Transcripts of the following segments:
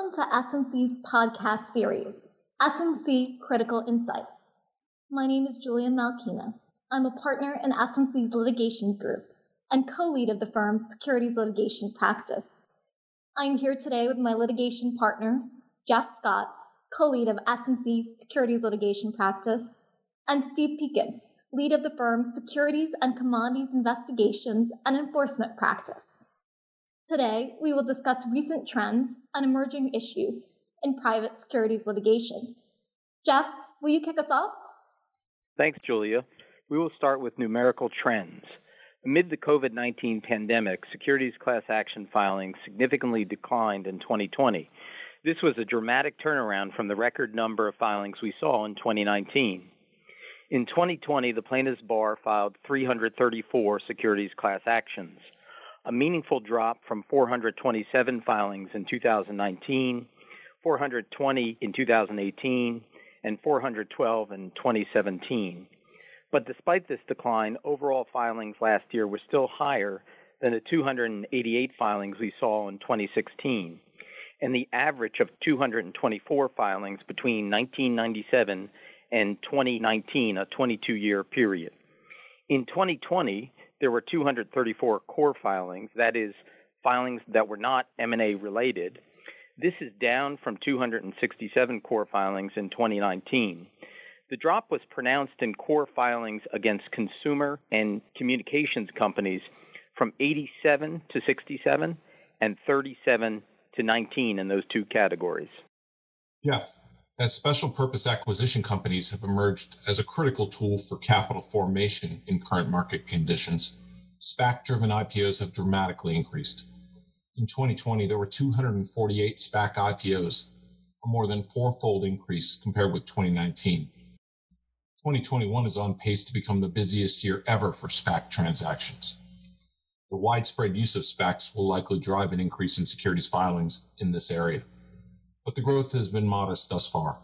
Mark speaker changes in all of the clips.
Speaker 1: Welcome to S&C's podcast series, S&C Critical Insights. My name is Julia Malkina. I'm a partner in S&C's litigation group and co-lead of the firm's securities litigation practice. I'm here today with my litigation partners, Jeff Scott, co-lead of S&C's securities litigation practice, and Steve Peikin, lead of the firm's securities and commodities investigations and enforcement practice. Today, we will discuss recent trends and emerging issues in private securities litigation. Jeff, will you kick us off?
Speaker 2: Thanks, Julia. We will start with numerical trends. Amid the COVID 19 pandemic, securities class action filings significantly declined in 2020. This was a dramatic turnaround from the record number of filings we saw in 2019. In 2020, the plaintiffs' bar filed 334 securities class actions a meaningful drop from 427 filings in 2019, 420 in 2018, and 412 in 2017. But despite this decline, overall filings last year were still higher than the 288 filings we saw in 2016, and the average of 224 filings between 1997 and 2019, a 22 year period. In 2020, there were 234 core filings, that is, filings that were not M&A related. This is down from 267 core filings in 2019. The drop was pronounced in core filings against consumer and communications companies from 87 to 67 and 37 to 19 in those two categories.
Speaker 3: Yes, as special purpose acquisition companies have emerged as a critical tool for capital formation in current market conditions, SPAC driven IPOs have dramatically increased. In 2020, there were 248 SPAC IPOs, a more than fourfold increase compared with 2019. 2021 is on pace to become the busiest year ever for SPAC transactions. The widespread use of SPACs will likely drive an increase in securities filings in this area but the growth has been modest thus far.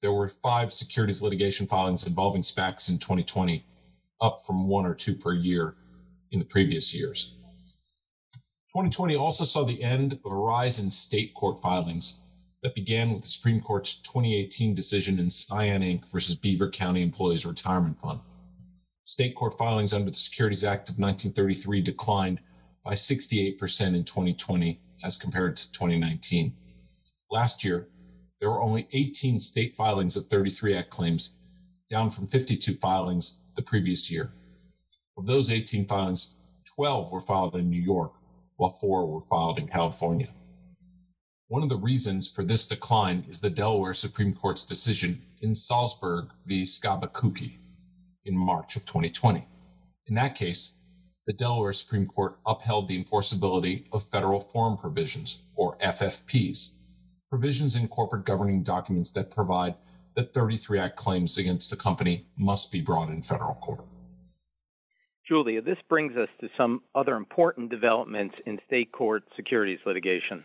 Speaker 3: There were five securities litigation filings involving SPACs in 2020, up from one or two per year in the previous years. 2020 also saw the end of a rise in state court filings that began with the Supreme Court's 2018 decision in Cyan Inc. versus Beaver County Employees Retirement Fund. State court filings under the Securities Act of 1933 declined by 68% in 2020 as compared to 2019. Last year, there were only 18 state filings of 33 Act claims, down from 52 filings the previous year. Of those 18 filings, 12 were filed in New York, while four were filed in California. One of the reasons for this decline is the Delaware Supreme Court's decision in Salzberg v. Sciabacucchi in March of 2020. In that case, the Delaware Supreme Court upheld the enforceability of federal forum provisions, or FFPs, provisions in corporate governing documents that provide that 33 Act claims against the company must be brought in federal court.
Speaker 2: Julia, this brings us to some other important developments in state court securities litigation.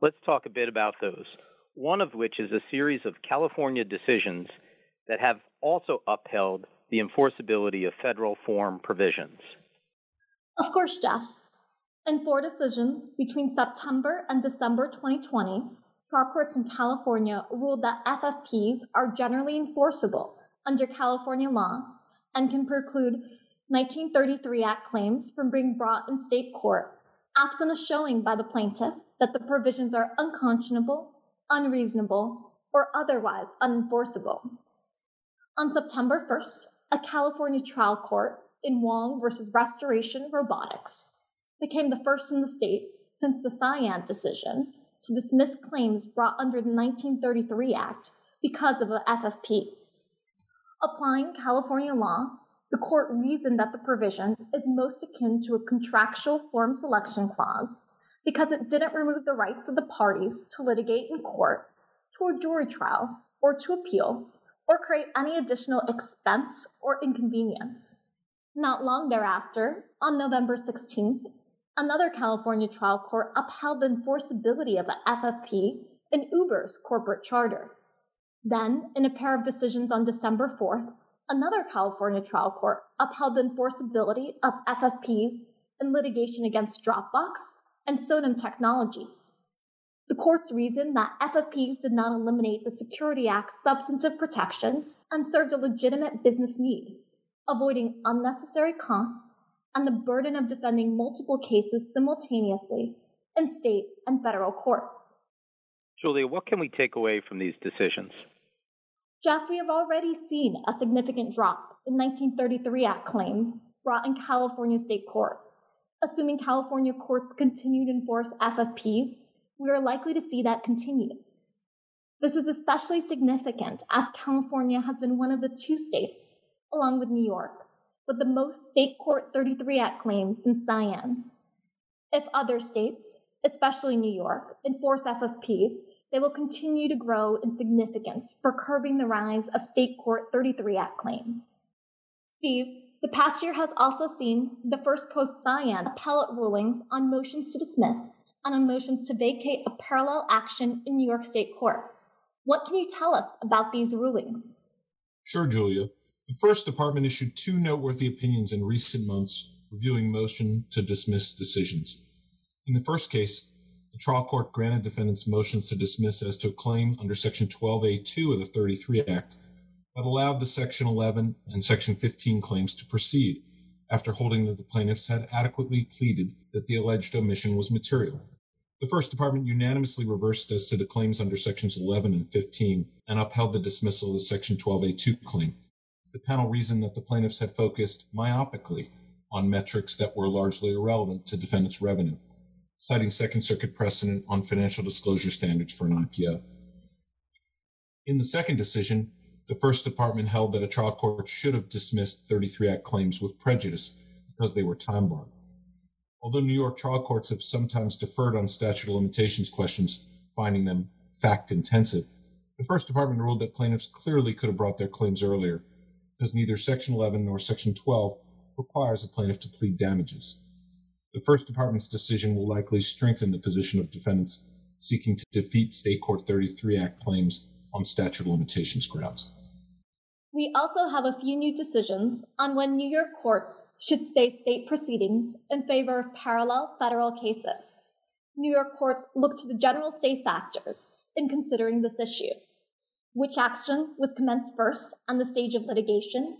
Speaker 2: Let's talk a bit about those. One of which is a series of California decisions that have also upheld the enforceability of federal forum provisions.
Speaker 1: Of course, Jeff. In four decisions between September and December 2020, trial courts in California ruled that FFPs are generally enforceable under California law and can preclude 1933 Act claims from being brought in state court, absent a showing by the plaintiff that the provisions are unconscionable, unreasonable, or otherwise unenforceable. On September 1st, a California trial court in Wong versus Restoration Robotics became the first in the state since the Cyan decision to dismiss claims brought under the 1933 Act because of the FFP. Applying California law, the court reasoned that the provision is most akin to a contractual forum selection clause because it didn't remove the rights of the parties to litigate in court, to a jury trial, or to appeal, or create any additional expense or inconvenience. Not long thereafter, on November 16th, Another California trial court upheld the enforceability of the FFP in Uber's corporate charter. Then, in a pair of decisions on December 4th, another California trial court upheld the enforceability of FFPs in litigation against Dropbox and Sonim Technologies. The courts reasoned that FFPs did not eliminate the Security Act's substantive protections and served a legitimate business need, avoiding unnecessary costs and the burden of defending multiple cases simultaneously in state and federal courts.
Speaker 2: Julia, what can we take away from these decisions?
Speaker 1: Jeff, we have already seen a significant drop in 1933 Act claims brought in California state court. Assuming California courts continue to enforce FFPs, we are likely to see that continue. This is especially significant as California has been one of the two states, along with New York, with the most state court 33 Act claims since Cyan. If other states, especially New York, enforce FFPs, they will continue to grow in significance for curbing the rise of state court 33 Act claims. Steve, the past year has also seen the first post Cyan appellate rulings on motions to dismiss and on motions to vacate a parallel action in New York State Court. What can you tell us about these rulings?
Speaker 3: Sure, Julia. The First Department issued two noteworthy opinions in recent months reviewing motion to dismiss decisions. In the first case, the trial court granted defendants motions to dismiss as to a claim under Section 12A2 of the 33 Act that allowed the Section 11 and Section 15 claims to proceed after holding that the plaintiffs had adequately pleaded that the alleged omission was material. The First Department unanimously reversed as to the claims under Sections 11 and 15 and upheld the dismissal of the Section 12A2 claim. The panel reasoned that the plaintiffs had focused myopically on metrics that were largely irrelevant to defendants' revenue, citing Second Circuit precedent on financial disclosure standards for an IPO. In the second decision, the First Department held that a trial court should have dismissed 33 Act claims with prejudice because they were time barred. Although New York trial courts have sometimes deferred on statute of limitations questions, finding them fact intensive, the First Department ruled that plaintiffs clearly could have brought their claims earlier, because neither Section 11 nor Section 12 requires a plaintiff to plead damages. The First Department's decision will likely strengthen the position of defendants seeking to defeat State Court 33 Act claims on statute of limitations grounds.
Speaker 1: We also have a few new decisions on when New York courts should stay state proceedings in favor of parallel federal cases. New York courts look to the general state factors in considering this issue. Which action was commenced first on the stage of litigation?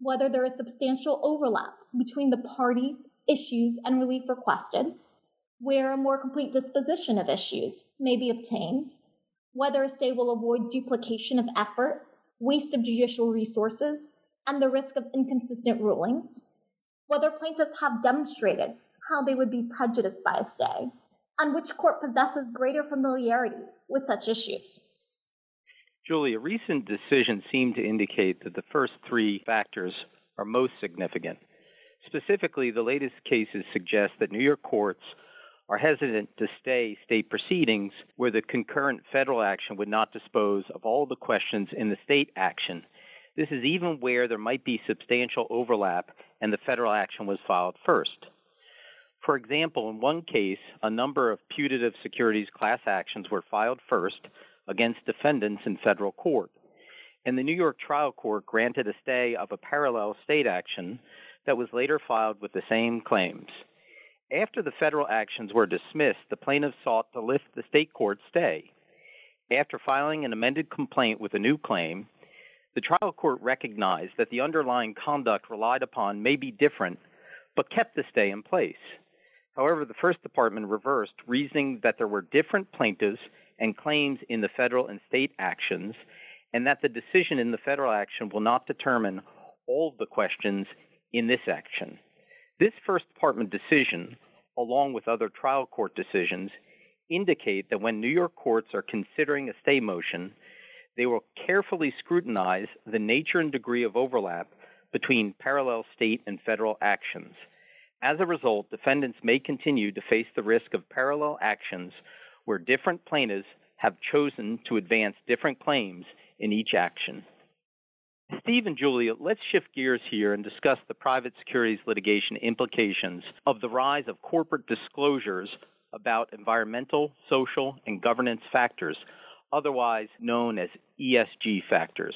Speaker 1: Whether there is substantial overlap between the parties, issues, and relief requested? Where a more complete disposition of issues may be obtained? Whether a stay will avoid duplication of effort waste of judicial resources, and the risk of inconsistent rulings, whether plaintiffs have demonstrated how they would be prejudiced by a stay, and which court possesses greater familiarity with such issues.
Speaker 2: Julia, a recent decisions seem to indicate that the first three factors are most significant. Specifically, the latest cases suggest that New York courts are hesitant to stay state proceedings where the concurrent federal action would not dispose of all the questions in the state action. This is even where there might be substantial overlap and the federal action was filed first. For example, in one case, a number of putative securities class actions were filed first against defendants in federal court, and the New York trial court granted a stay of a parallel state action that was later filed with the same claims. After the federal actions were dismissed, the plaintiffs sought to lift the state court stay. After filing an amended complaint with a new claim, the trial court recognized that the underlying conduct relied upon may be different, but kept the stay in place. However, the First Department reversed, reasoning that there were different plaintiffs and claims in the federal and state actions, and that the decision in the federal action will not determine all of the questions in this action. This First Department decision, along with other trial court decisions, indicate that when New York courts are considering a stay motion, they will carefully scrutinize the nature and degree of overlap between parallel state and federal actions. As a result, defendants may continue to face the risk of parallel actions where different plaintiffs have chosen to advance different claims in each action. Steve and Julia, let's shift gears here and discuss the private securities litigation implications of the rise of corporate disclosures about environmental, social, and governance factors, otherwise known as ESG factors.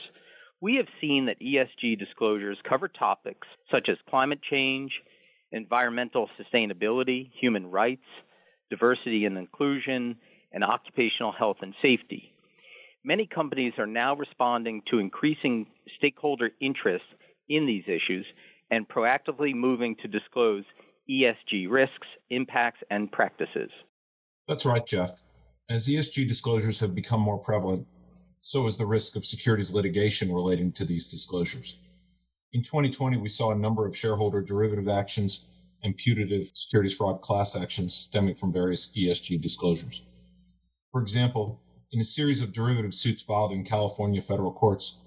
Speaker 2: We have seen that ESG disclosures cover topics such as climate change, environmental sustainability, human rights, diversity and inclusion, and occupational health and safety. Many companies are now responding to increasing stakeholder interest in these issues and proactively moving to disclose ESG risks, impacts, and practices.
Speaker 3: That's right, Jeff. As ESG disclosures have become more prevalent, so is the risk of securities litigation relating to these disclosures. In 2020, we saw a number of shareholder derivative actions and putative securities fraud class actions stemming from various ESG disclosures. For example, in a series of derivative suits filed in California federal courts,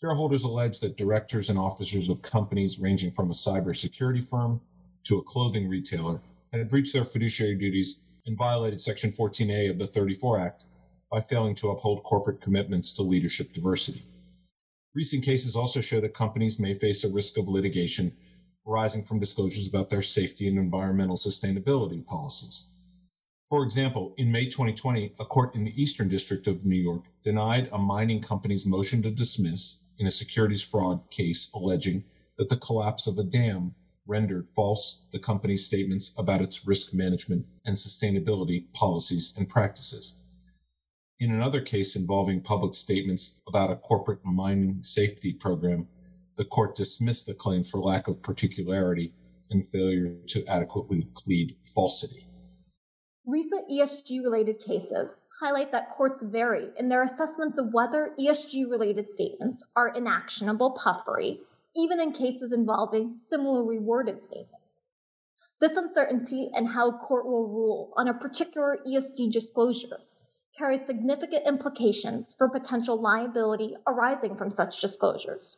Speaker 3: shareholders allege that directors and officers of companies ranging from a cybersecurity firm to a clothing retailer had breached their fiduciary duties and violated Section 14A of the 34 Act by failing to uphold corporate commitments to leadership diversity. Recent cases also show that companies may face a risk of litigation arising from disclosures about their safety and environmental sustainability policies. For example, in May 2020, a court in the Eastern District of New York denied a mining company's motion to dismiss in a securities fraud case alleging that the collapse of a dam rendered false the company's statements about its risk management and sustainability policies and practices. In another case involving public statements about a corporate mining safety program, the court dismissed the claim for lack of particularity and failure to adequately plead falsity.
Speaker 1: Recent ESG related cases highlight that courts vary in their assessments of whether ESG related statements are inactionable puffery, even in cases involving similarly worded statements. This uncertainty in how a court will rule on a particular ESG disclosure carries significant implications for potential liability arising from such disclosures.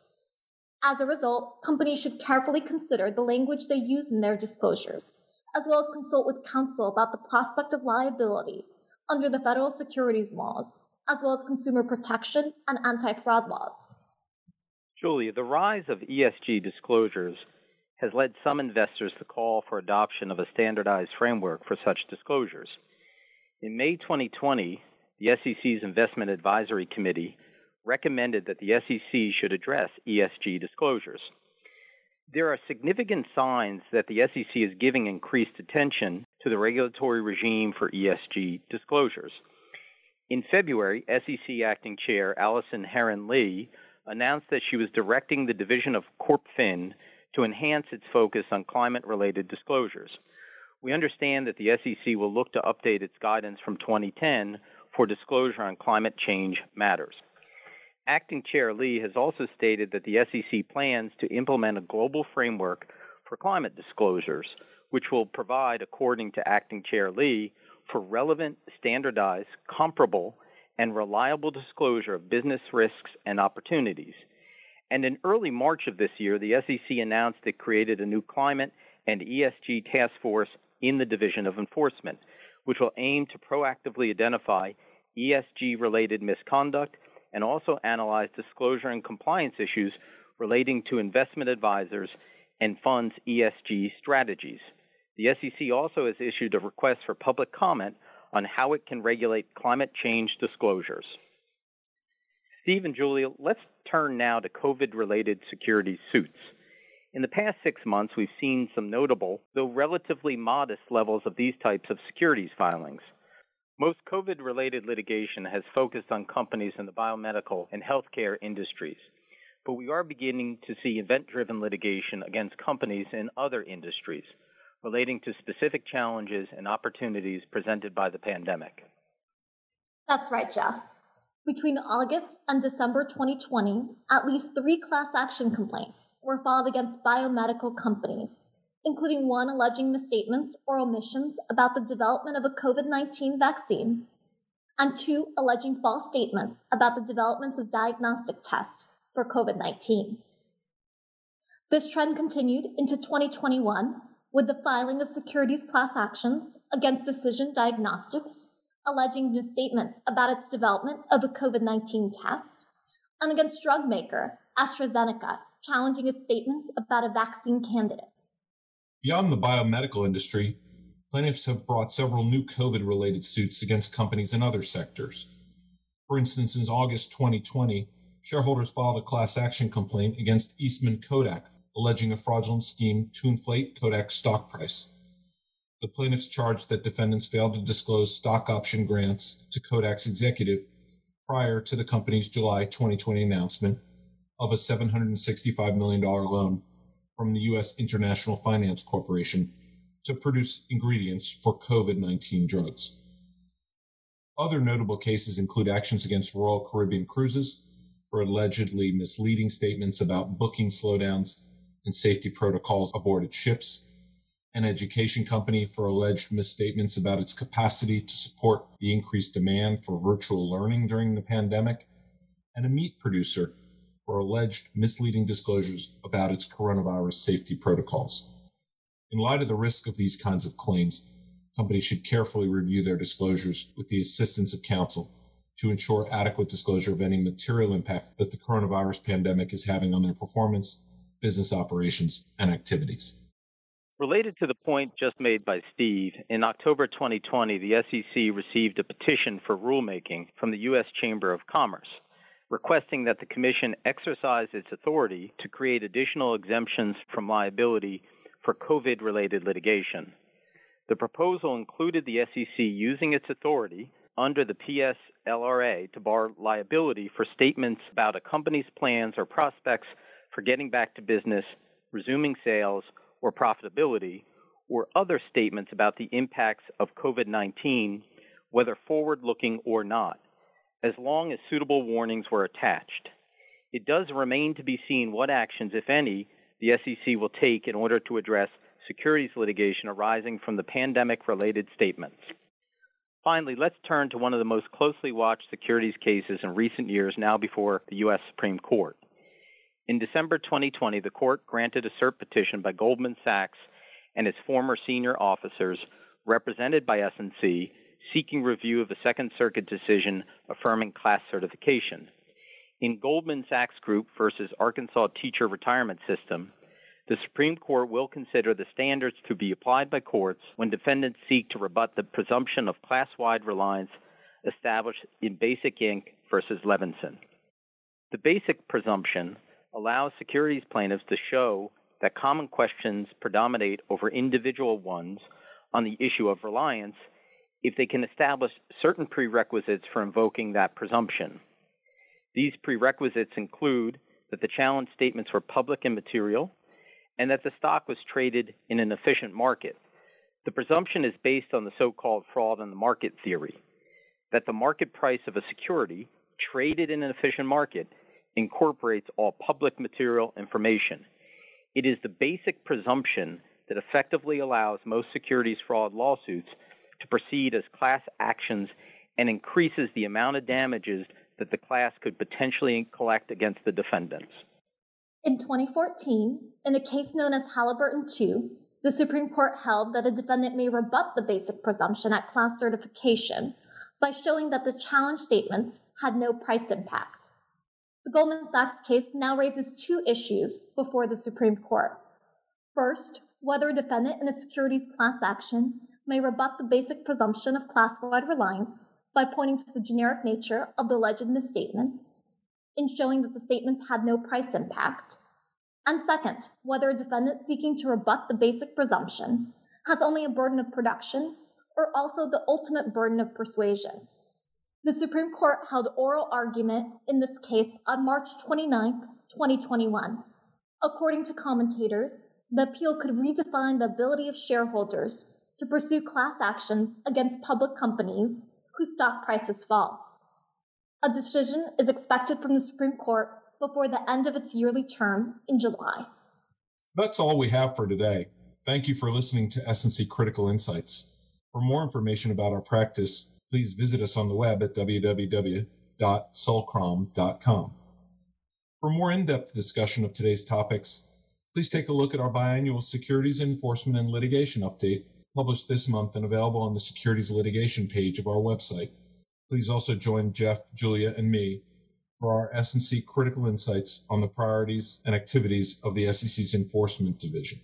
Speaker 1: As a result, companies should carefully consider the language they use in their disclosures as well as consult with counsel about the prospect of liability under the federal securities laws, as well as consumer protection and anti fraud laws.
Speaker 2: Julia, the rise of ESG disclosures has led some investors to call for adoption of a standardized framework for such disclosures. In May 2020, the SEC's Investment Advisory Committee recommended that the SEC should address ESG disclosures there are significant signs that the SEC is giving increased attention to the regulatory regime for ESG disclosures. In February, SEC Acting Chair Allison Herren Lee announced that she was directing the Division of CorpFin to enhance its focus on climate related disclosures. We understand that the SEC will look to update its guidance from 2010 for disclosure on climate change matters. Acting Chair Lee has also stated that the SEC plans to implement a global framework for climate disclosures, which will provide, according to Acting Chair Lee, for relevant, standardized, comparable, and reliable disclosure of business risks and opportunities. And in early March of this year, the SEC announced it created a new climate and ESG task force in the Division of Enforcement, which will aim to proactively identify ESG related misconduct and also analyze disclosure and compliance issues relating to investment advisors and funds' ESG strategies. The SEC also has issued a request for public comment on how it can regulate climate change disclosures. Steve and Julia, let's turn now to COVID related securities suits. In the past six months, we've seen some notable, though relatively modest, levels of these types of securities filings. Most COVID related litigation has focused on companies in the biomedical and healthcare industries, but we are beginning to see event driven litigation against companies in other industries relating to specific challenges and opportunities presented by the pandemic.
Speaker 1: That's right, Jeff. Between August and December 2020, at least three class action complaints were filed against biomedical companies including one alleging misstatements or omissions about the development of a COVID 19 vaccine, and two alleging false statements about the development of diagnostic tests for COVID 19. This trend continued into 2021 with the filing of securities class actions against Decision Diagnostics, alleging misstatements about its development of a COVID 19 test, and against drug maker AstraZeneca, challenging its statements about a vaccine candidate.
Speaker 3: Beyond the biomedical industry, plaintiffs have brought several new COVID related suits against companies in other sectors. For instance, in August 2020, shareholders filed a class action complaint against Eastman Kodak, alleging a fraudulent scheme to inflate Kodak's stock price. The plaintiffs charged that defendants failed to disclose stock option grants to Kodak's executive prior to the company's July 2020 announcement of a $765 million loan from the U.S. International Finance Corporation to produce ingredients for COVID 19 drugs. Other notable cases include actions against Royal Caribbean Cruises for allegedly misleading statements about booking slowdowns and safety protocols aboard its ships an education company for alleged misstatements about its capacity to support the increased demand for virtual learning during the pandemic, and a meat producer for alleged misleading disclosures about its coronavirus safety protocols. In light of the risk of these kinds of claims, companies should carefully review their disclosures with the assistance of counsel to ensure adequate disclosure of any material impact that the coronavirus pandemic is having on their performance, business operations, and activities.
Speaker 2: Related to the point just made by Steve, in October 2020, the SEC received a petition for rulemaking from the U.S. Chamber of Commerce, requesting that the Commission exercise its authority to create additional exemptions from liability for COVID related litigation. The proposal included the SEC using its authority under the PSLRA to bar liability for statements about a company's plans or prospects for getting back to business, resuming sales, or profitability, or other statements about the impacts of COVID 19, whether forward looking or not, as long as suitable warnings were attached. It does remain to be seen what actions, if any, the SEC will take in order to address securities litigation arising from the pandemic related statements. Finally, let's turn to one of the most closely watched securities cases in recent years now before the U.S. Supreme Court. In December 2020, the court granted a cert petition by Goldman Sachs and its former senior officers, represented by S&C, seeking review of a Second Circuit decision affirming class certification. In Goldman Sachs Group versus Arkansas Teacher Retirement System, the Supreme Court will consider the standards to be applied by courts when defendants seek to rebut the presumption of class wide reliance established in Basic Inc. versus Levinson. The basic presumption allows securities plaintiffs to show that common questions predominate over individual ones on the issue of reliance if they can establish certain prerequisites for invoking that presumption. These prerequisites include that the challenge statements were public and material, and that the stock was traded in an efficient market. The presumption is based on the so called fraud in the market theory that the market price of a security traded in an efficient market incorporates all public material information. It is the basic presumption that effectively allows most securities fraud lawsuits to proceed as class actions and increases the amount of damages that the class could potentially collect against the defendants.
Speaker 1: In 2014, in a case known as Halliburton 2, the Supreme Court held that a defendant may rebut the basic presumption at class certification by showing that the challenge statements had no price impact. The Goldman Sachs case now raises two issues before the Supreme Court. First, whether a defendant in a securities class action may rebut the basic presumption of class-wide reliance by pointing to the generic nature of the alleged misstatements in showing that the statements had no price impact. And second, whether a defendant seeking to rebut the basic presumption has only a burden of production or also the ultimate burden of persuasion. The Supreme Court held oral argument in this case on March 29, 2021. According to commentators, the appeal could redefine the ability of shareholders to pursue class actions against public companies whose stock prices fall. A decision is expected from the Supreme Court before the end of its yearly term in July.
Speaker 3: That's all we have for today. Thank you for listening to S&C Critical Insights. For more information about our practice, please visit us on the web at www.sullcrom.com. For more in-depth discussion of today's topics, please take a look at our biannual Securities Enforcement and Litigation Update published this month and available on the Securities Litigation page of our website. Please also join Jeff, Julia, and me for our S&C critical insights on the priorities and activities of the SEC's Enforcement Division.